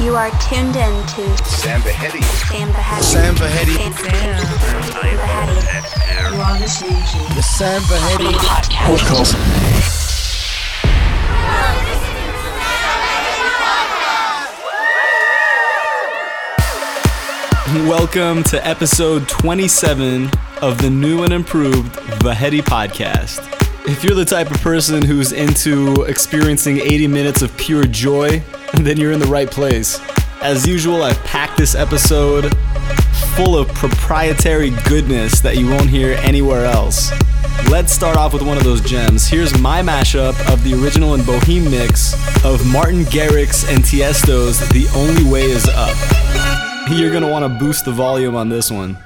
You are tuned in to Sam Vahedi. Sam Vahedi. Sam Vahedi. Sam Vahedi. You are listening to The Sam Vahedi podcast. Welcome to episode 27 of the new and improved Vahedi podcast. If you're the type of person who's into experiencing 80 minutes of pure joy, then you're in the right place. As usual, I've packed this episode full of proprietary goodness that you won't hear anywhere else. Let's start off with one of those gems. Here's my mashup of the original and boheme mix of Martin Garrix and Tiesto's The Only Way Is Up. You're gonna wanna boost the volume on this one.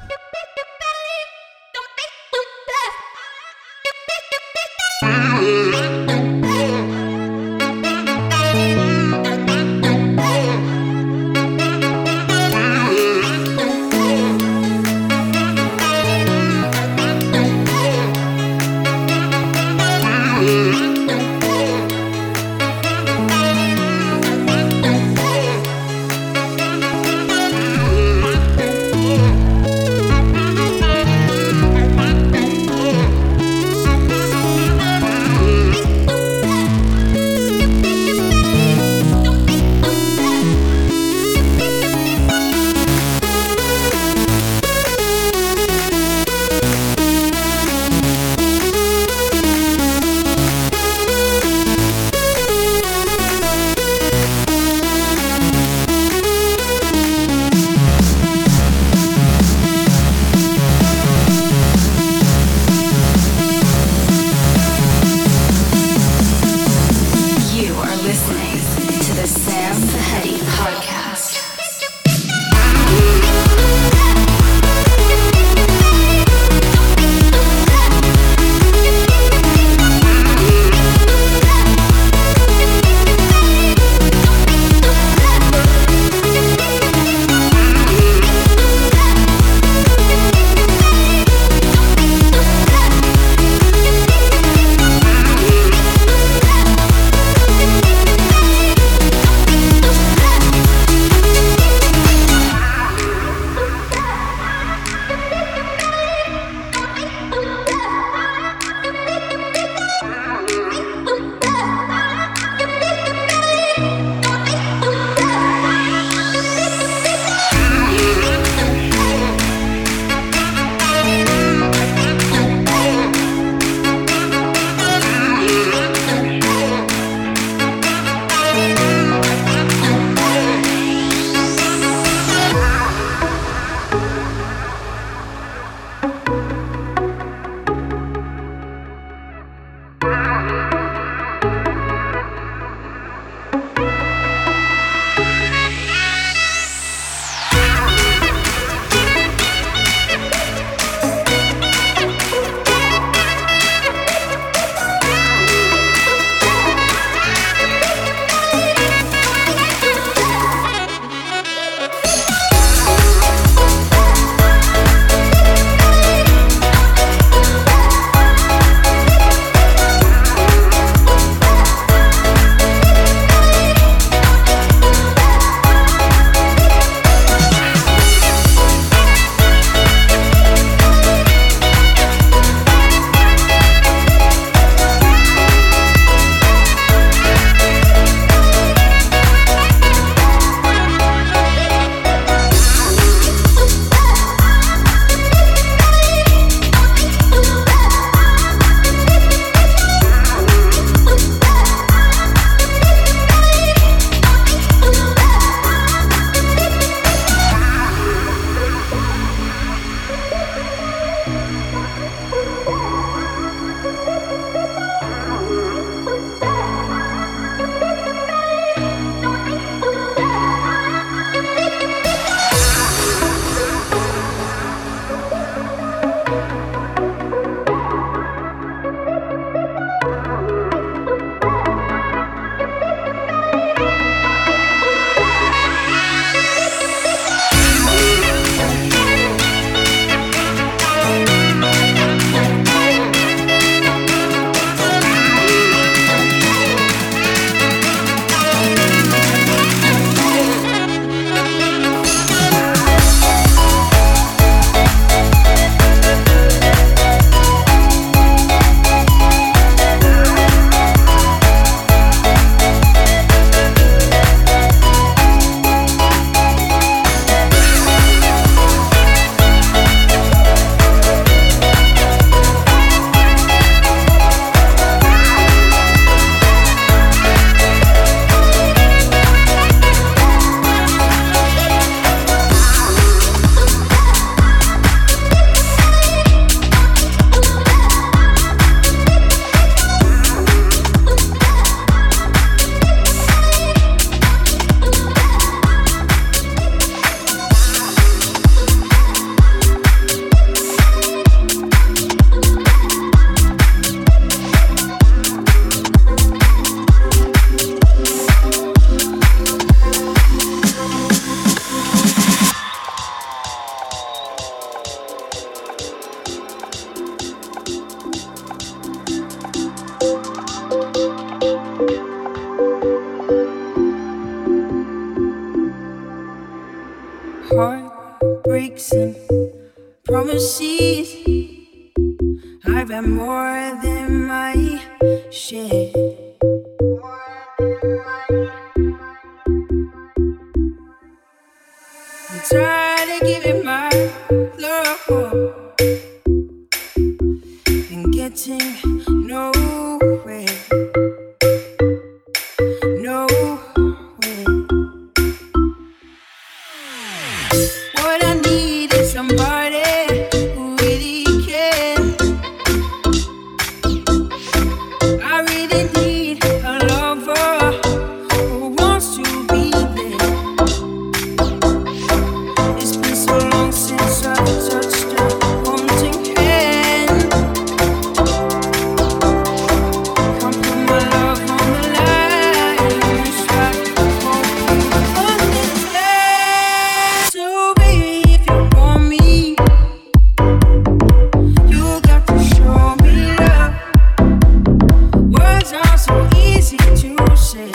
Give easy to reason.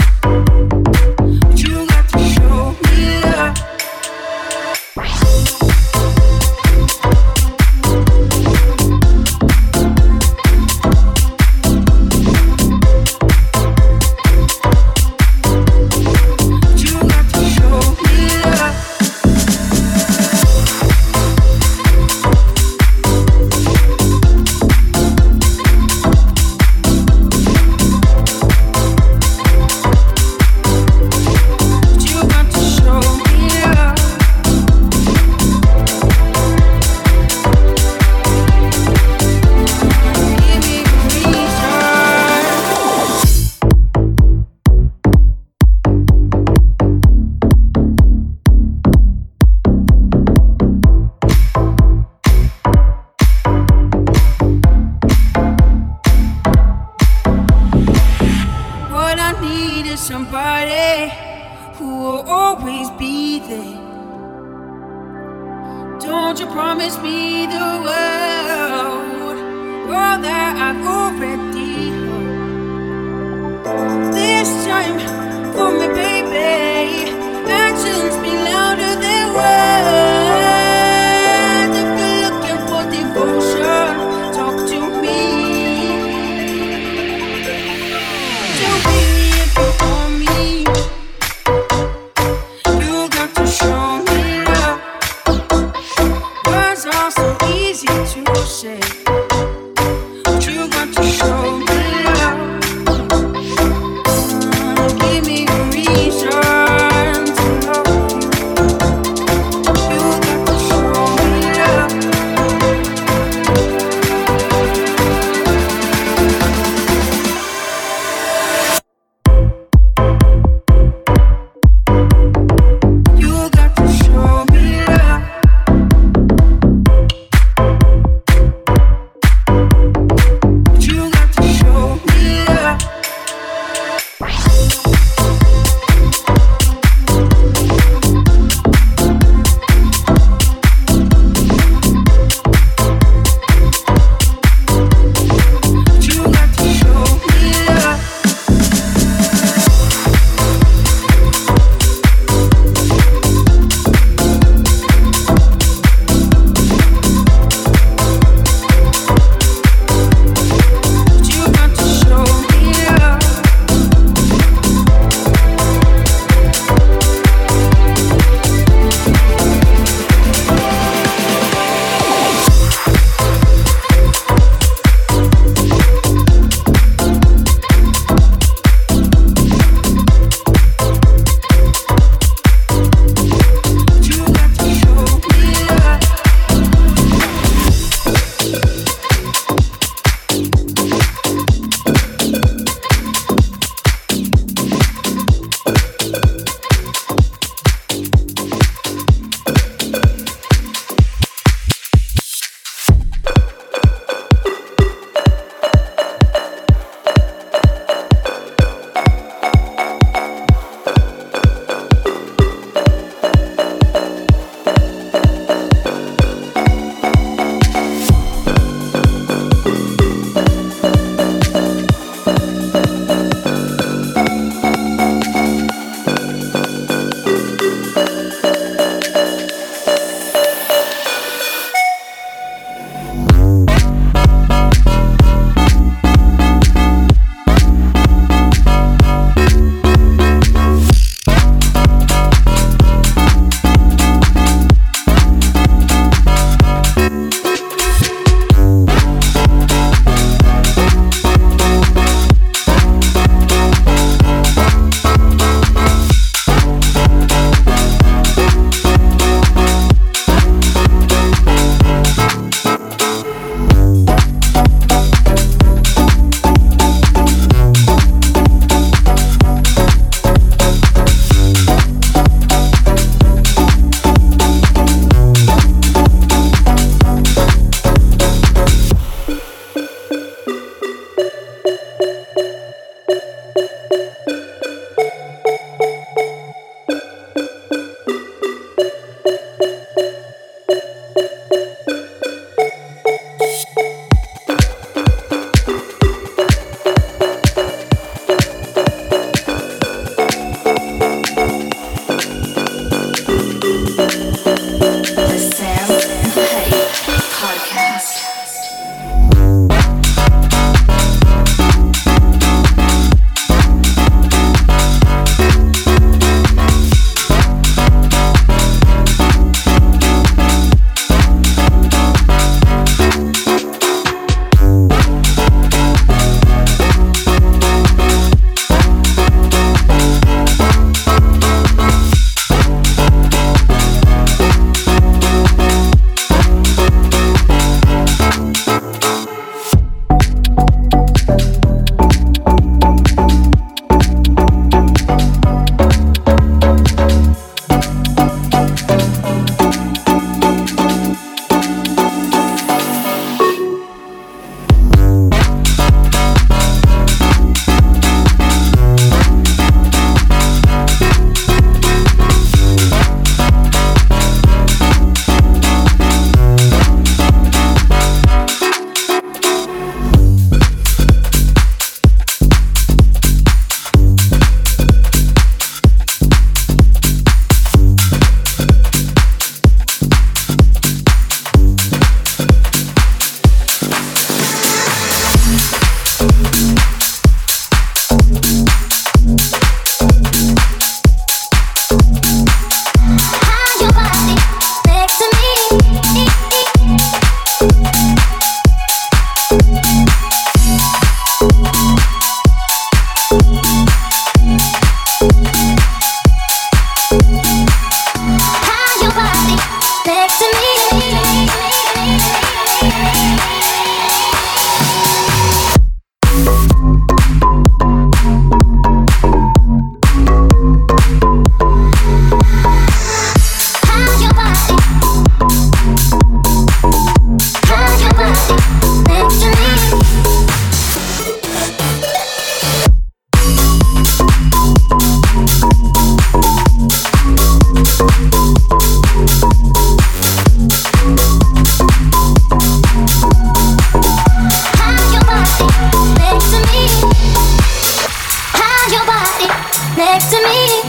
next to me.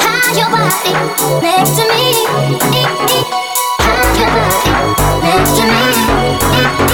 Hide your body next to me. Hide your body next to me.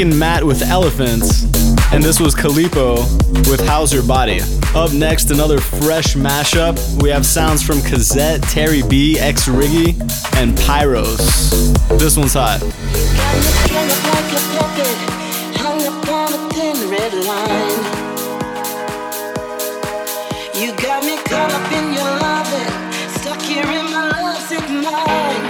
Freaking Matt with Elephants, and this was Calipo with How's Your Body. Up next, another fresh mashup. We have sounds from Cazzette, Terry B, X Riggy, and Pyros. This one's hot. You got me caught up in your loving, stuck here in my mind.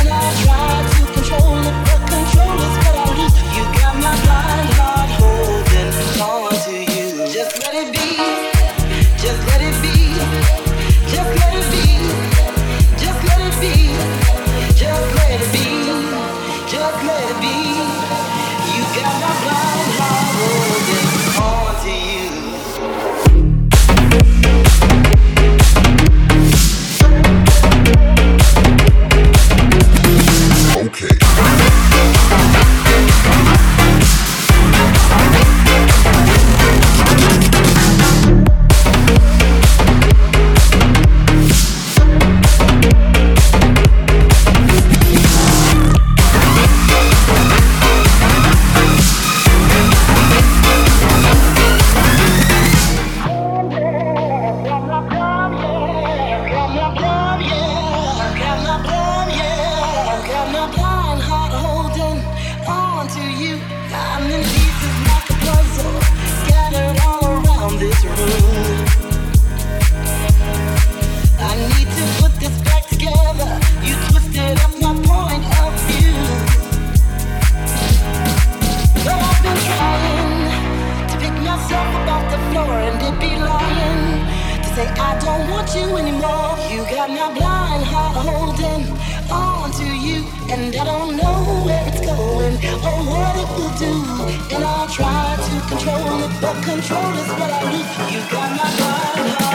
say I don't want you anymore. You got my blind heart holding on to you, and I don't know where it's going or what it will do. And I'll try to control it, but control is what I lose. You got my blind heart.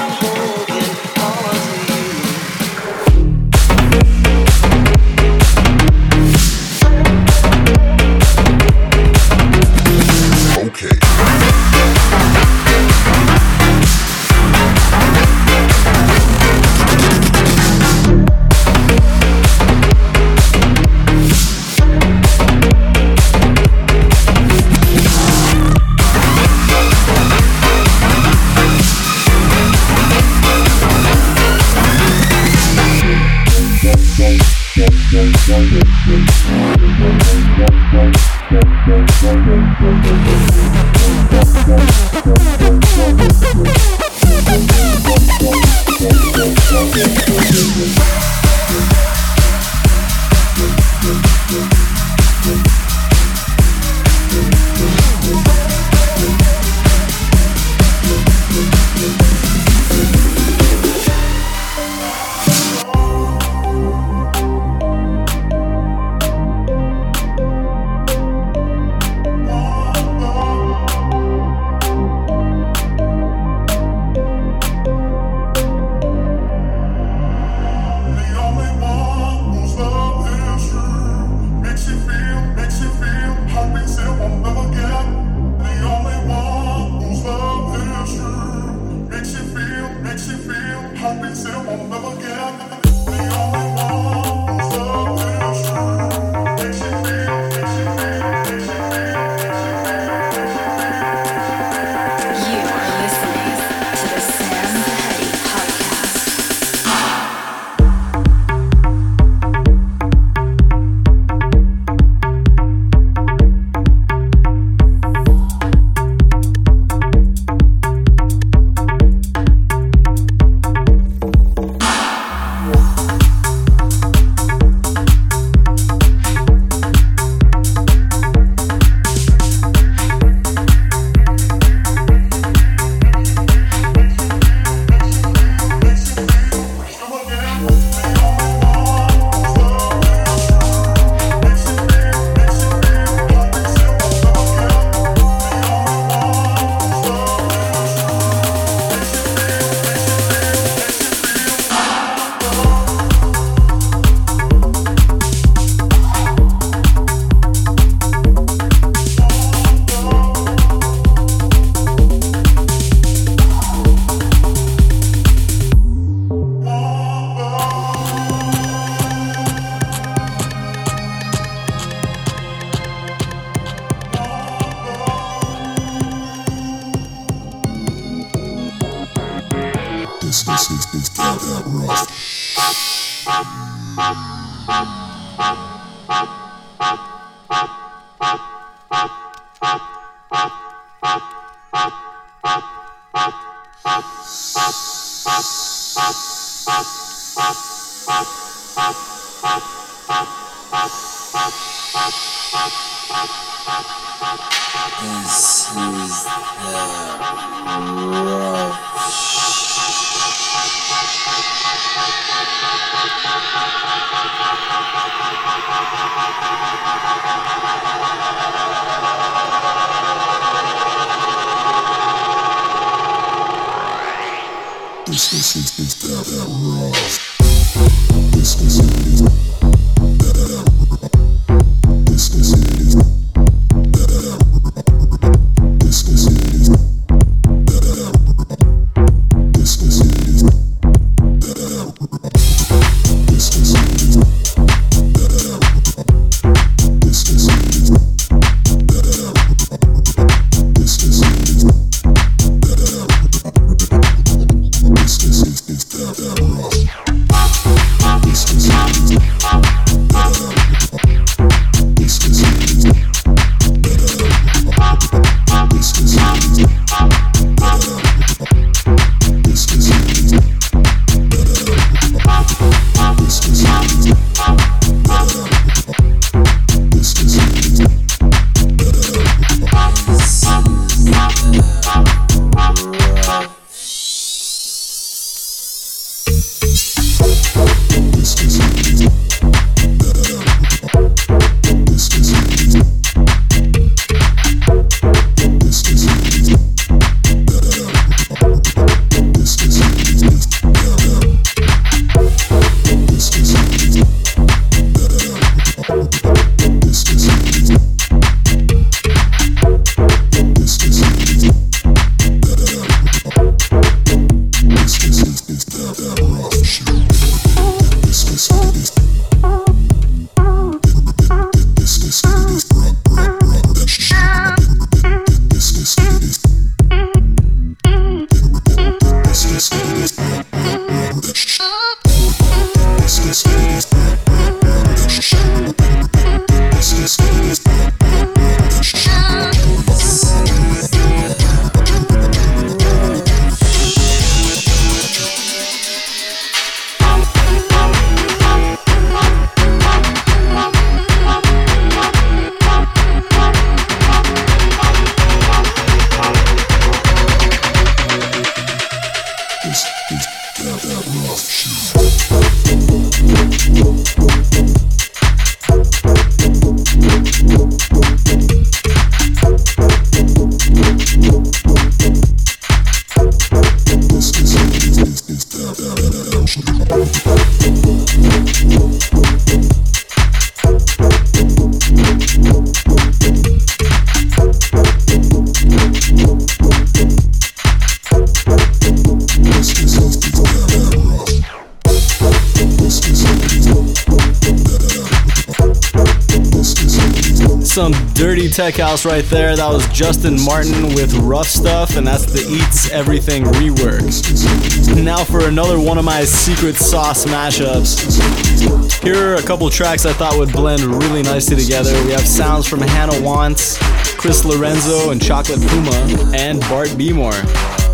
Tech house right there. That was Justin Martin with Rough Stuff, and that's the Eats Everything rework. Now for another one of my secret sauce mashups. Here are a couple tracks I thought would blend really nicely together. We have sounds from Hannah Wants, Chris Lorenzo, and Chocolate Puma, and Bart B More.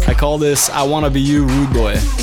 I call this I Wanna Be You Rude Boy.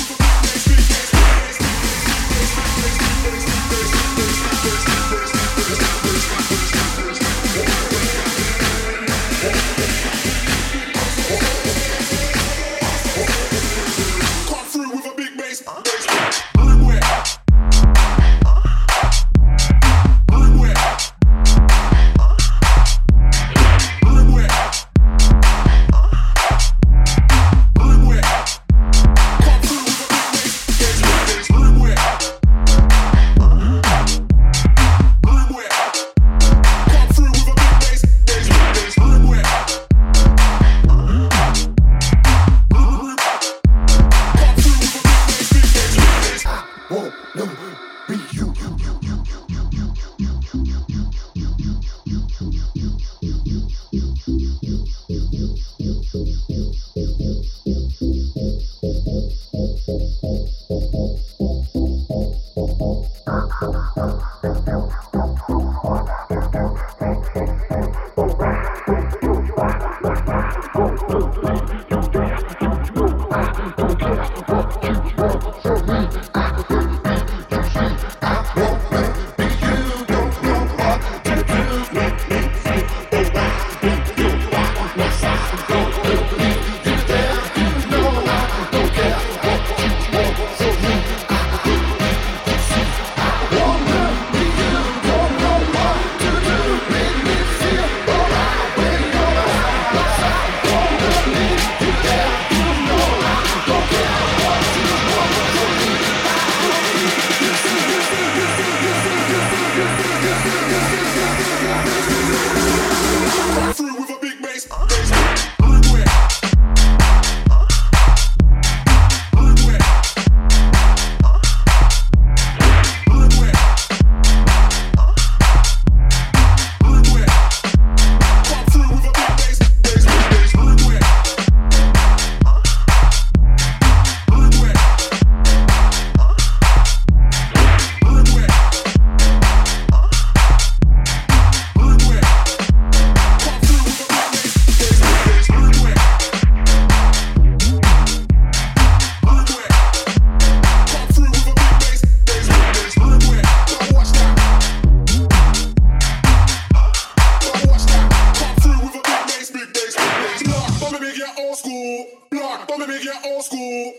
Bump me get old school.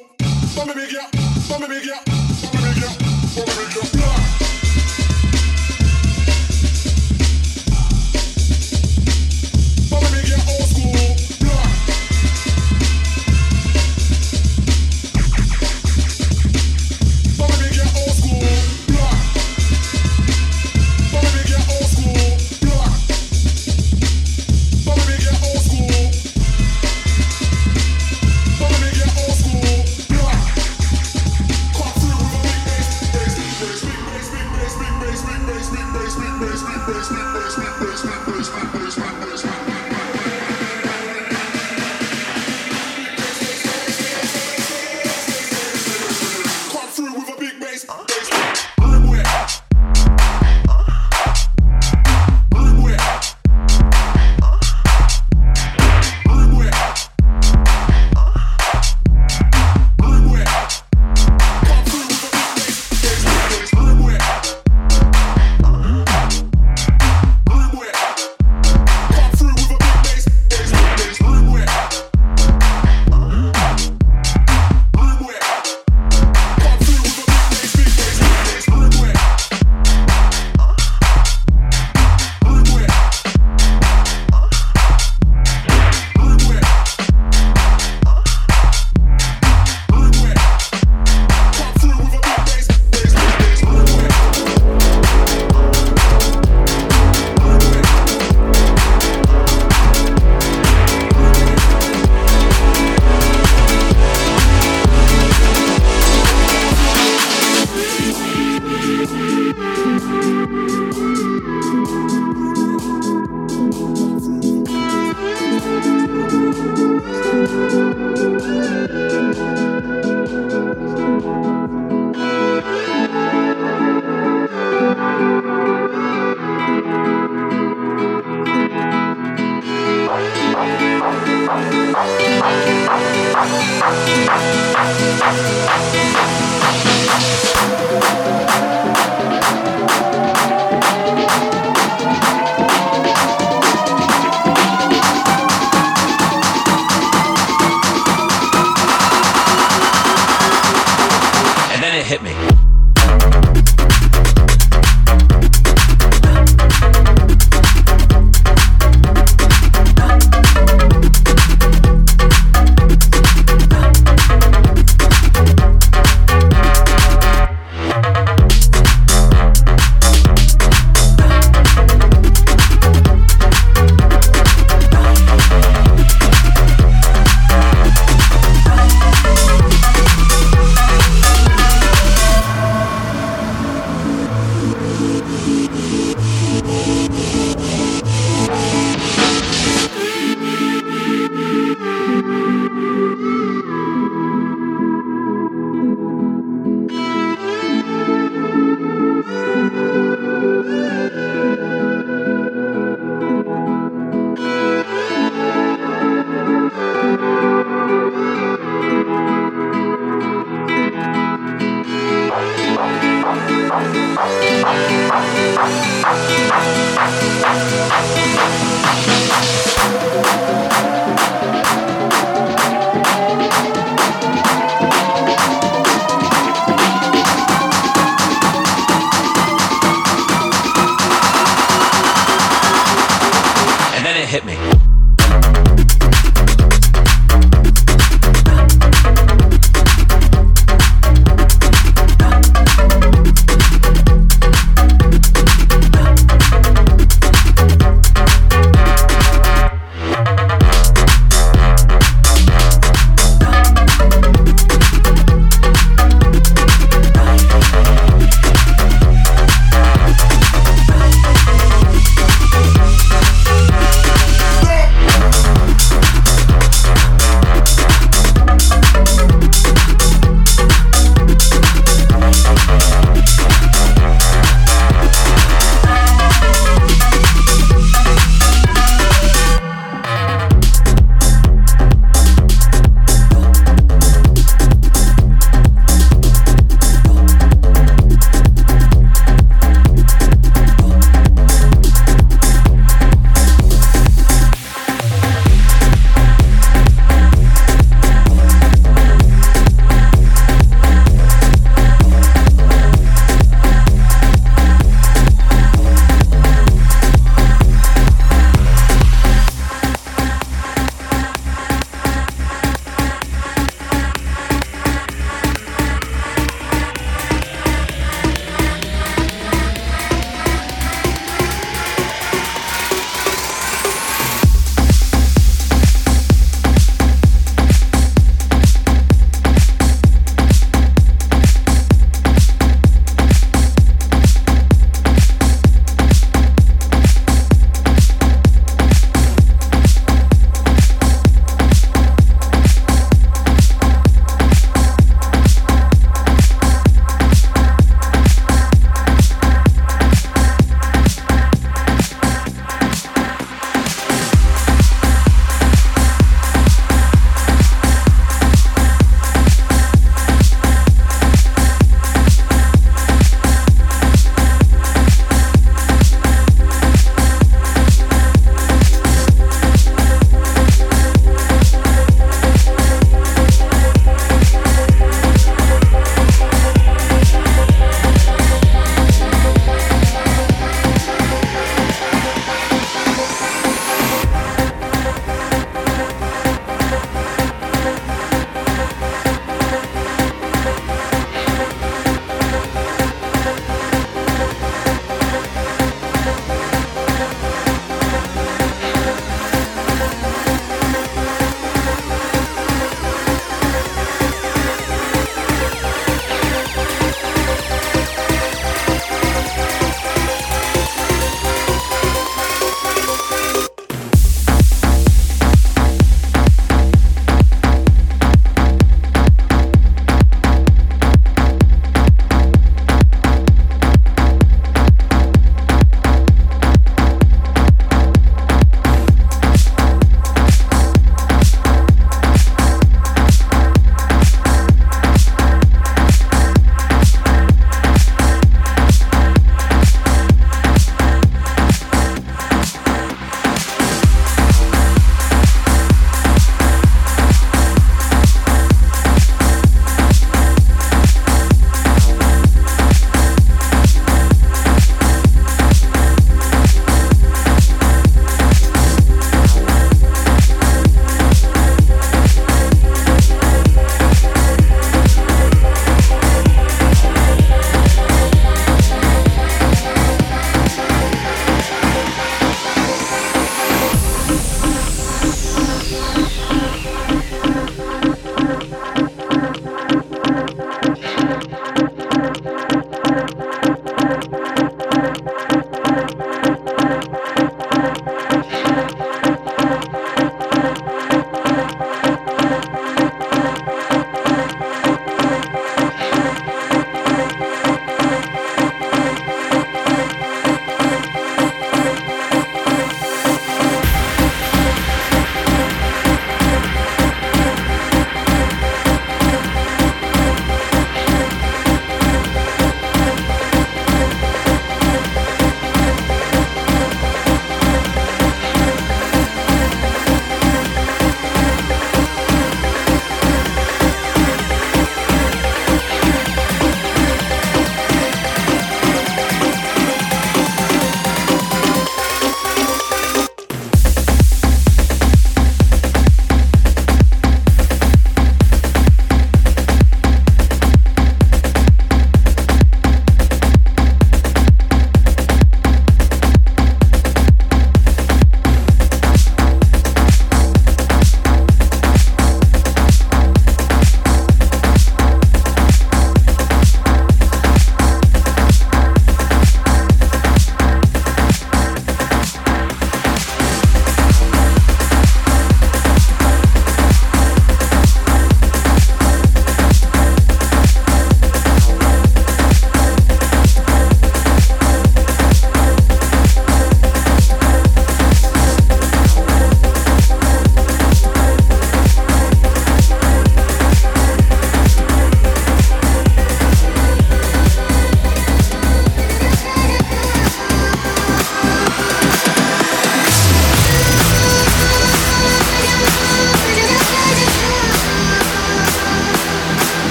Bump me get, bump me get, bump me get, bump me get. Block. it hit me.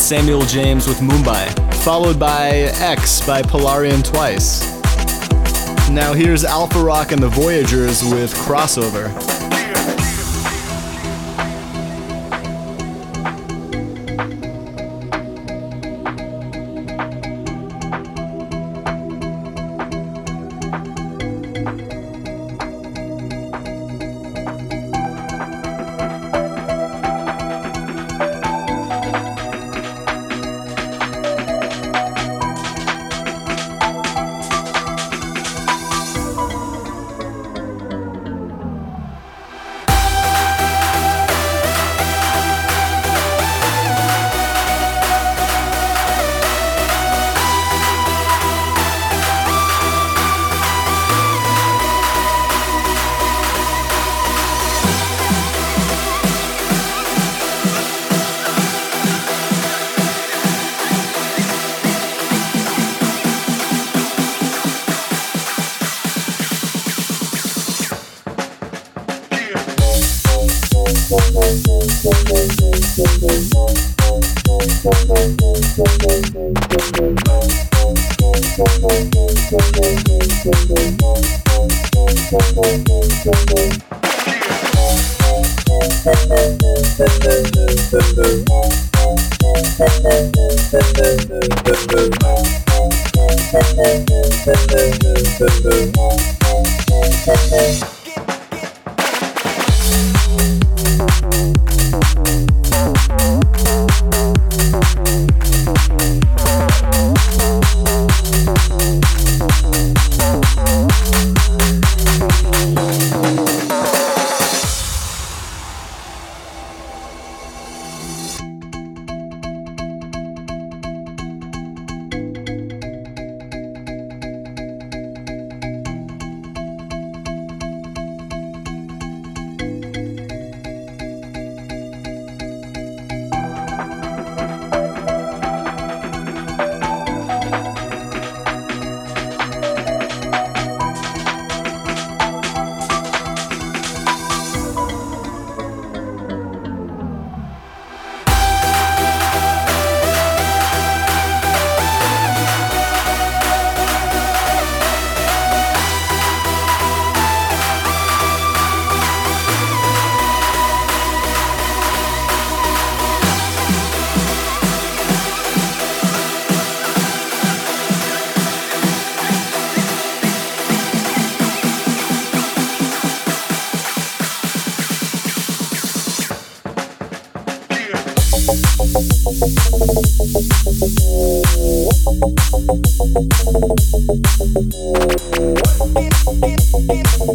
Samuel James with Mumbai, followed by X by Polarian Twice. Now here's Alpha Rock and the Voyagers with Crossover.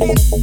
Thank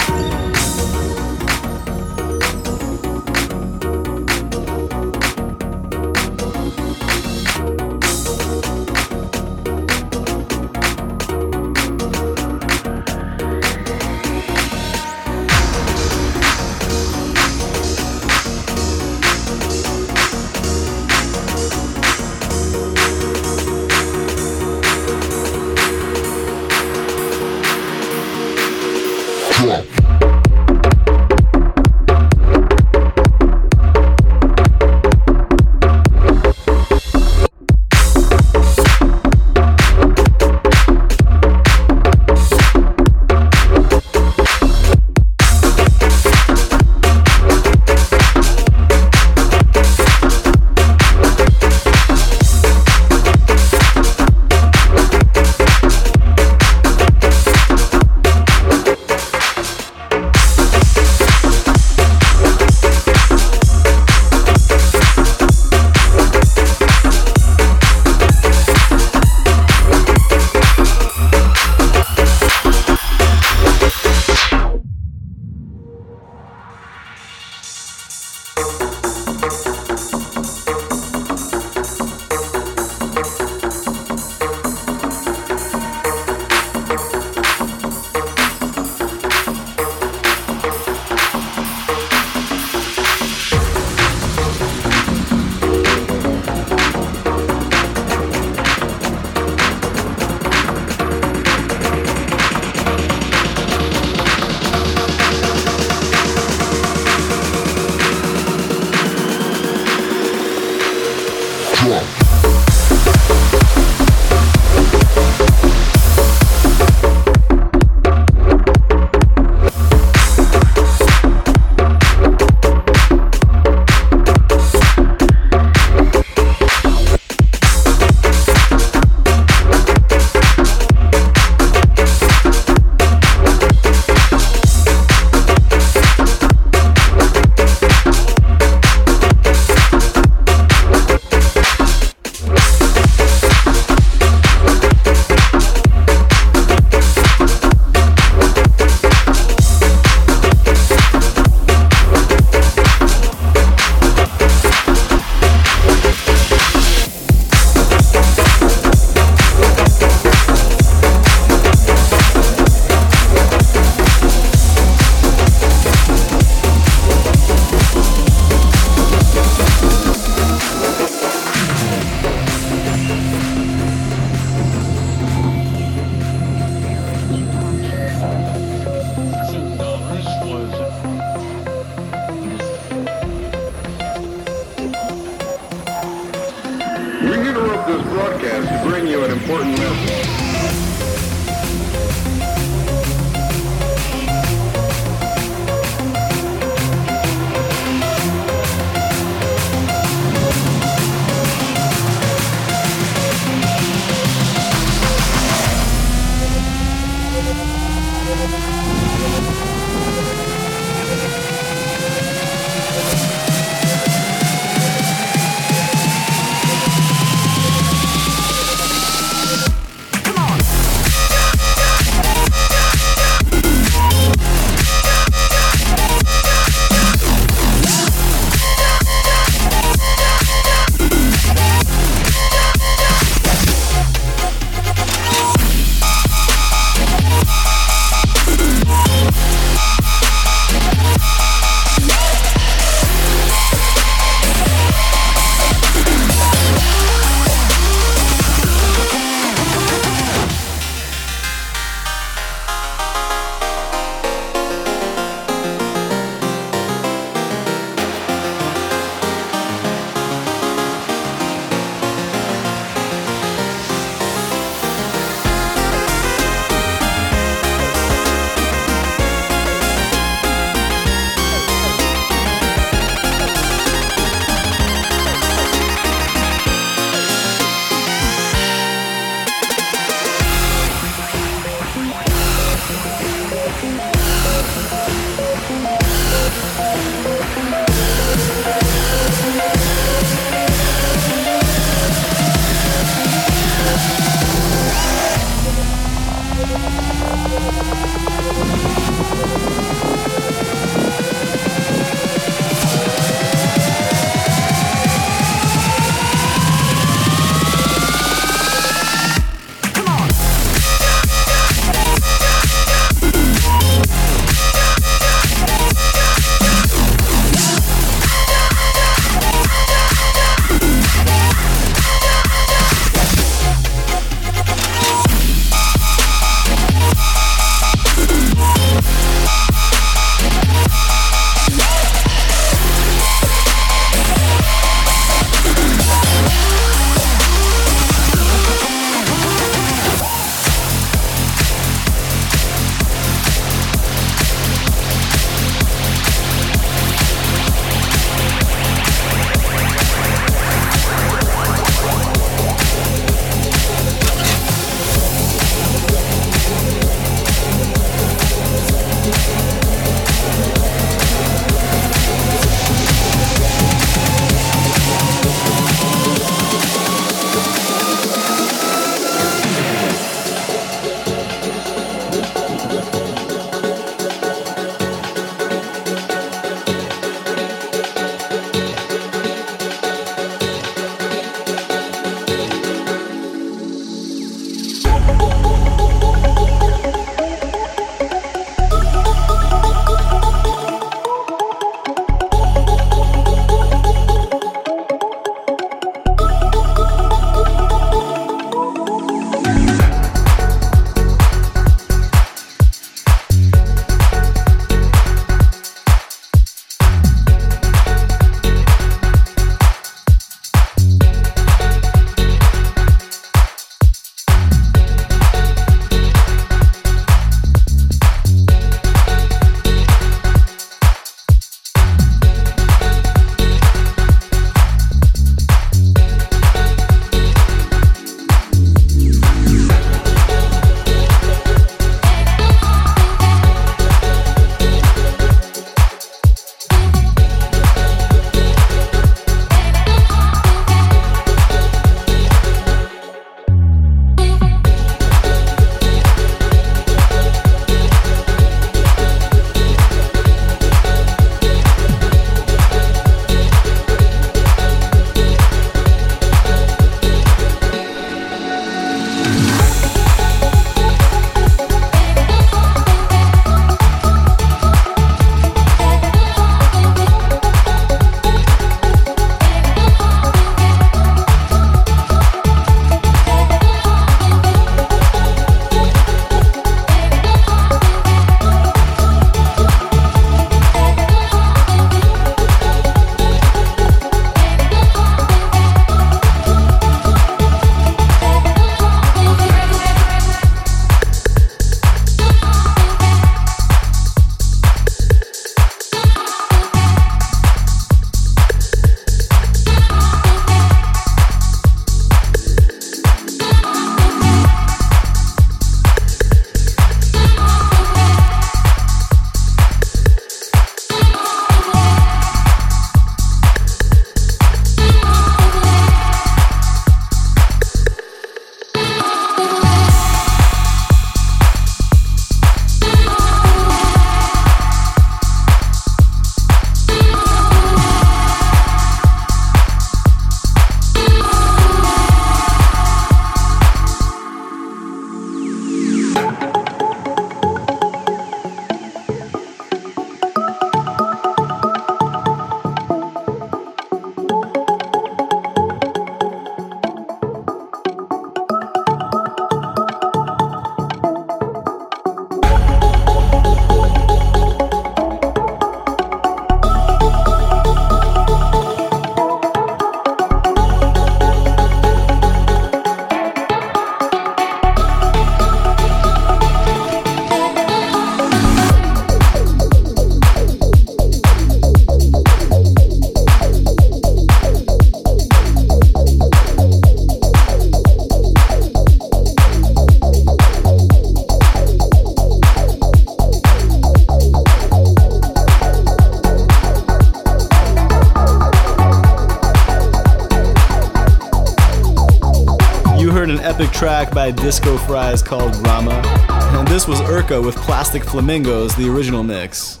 track by Disco Fries called Rama. And this was Urka with Plastic Flamingos, the original mix.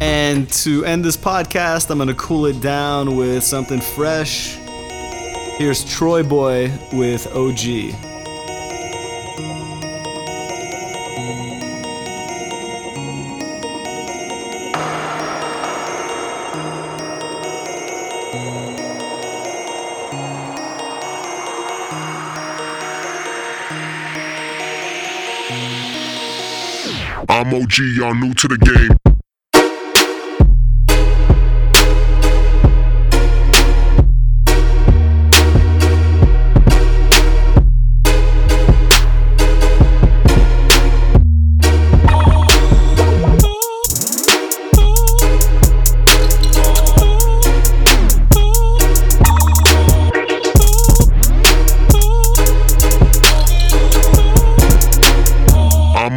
And to end this podcast, I'm gonna cool it down with something fresh. Here's TroyBoi with OG. I'm OG, y'all new to the game.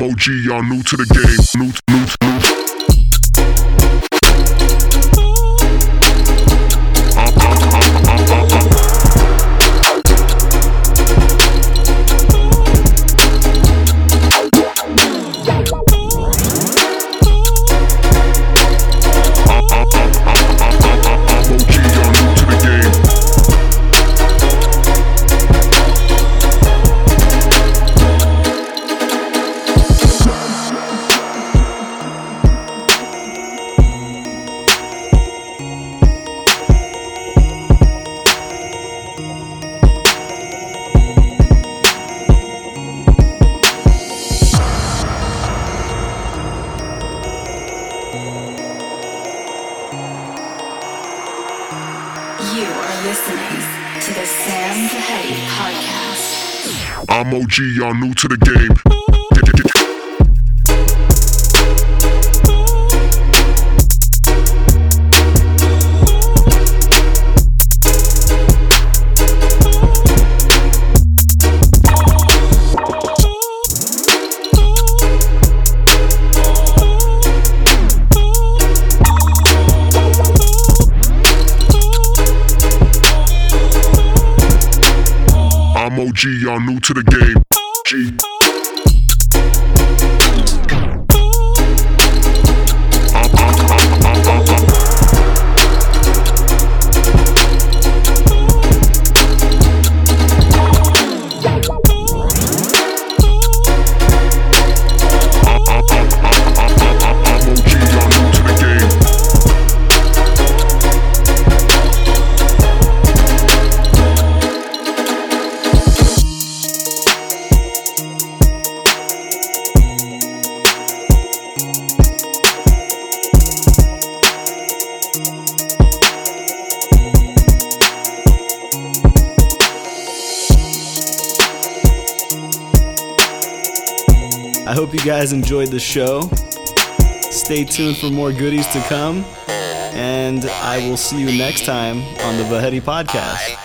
OG, y'all new to the game. New, new, new. Y'all new to the game. I'm OG, y'all new to the game. You guys enjoyed the show. Stay tuned for more goodies to come. And I will see you next time on the Vahedi Podcast.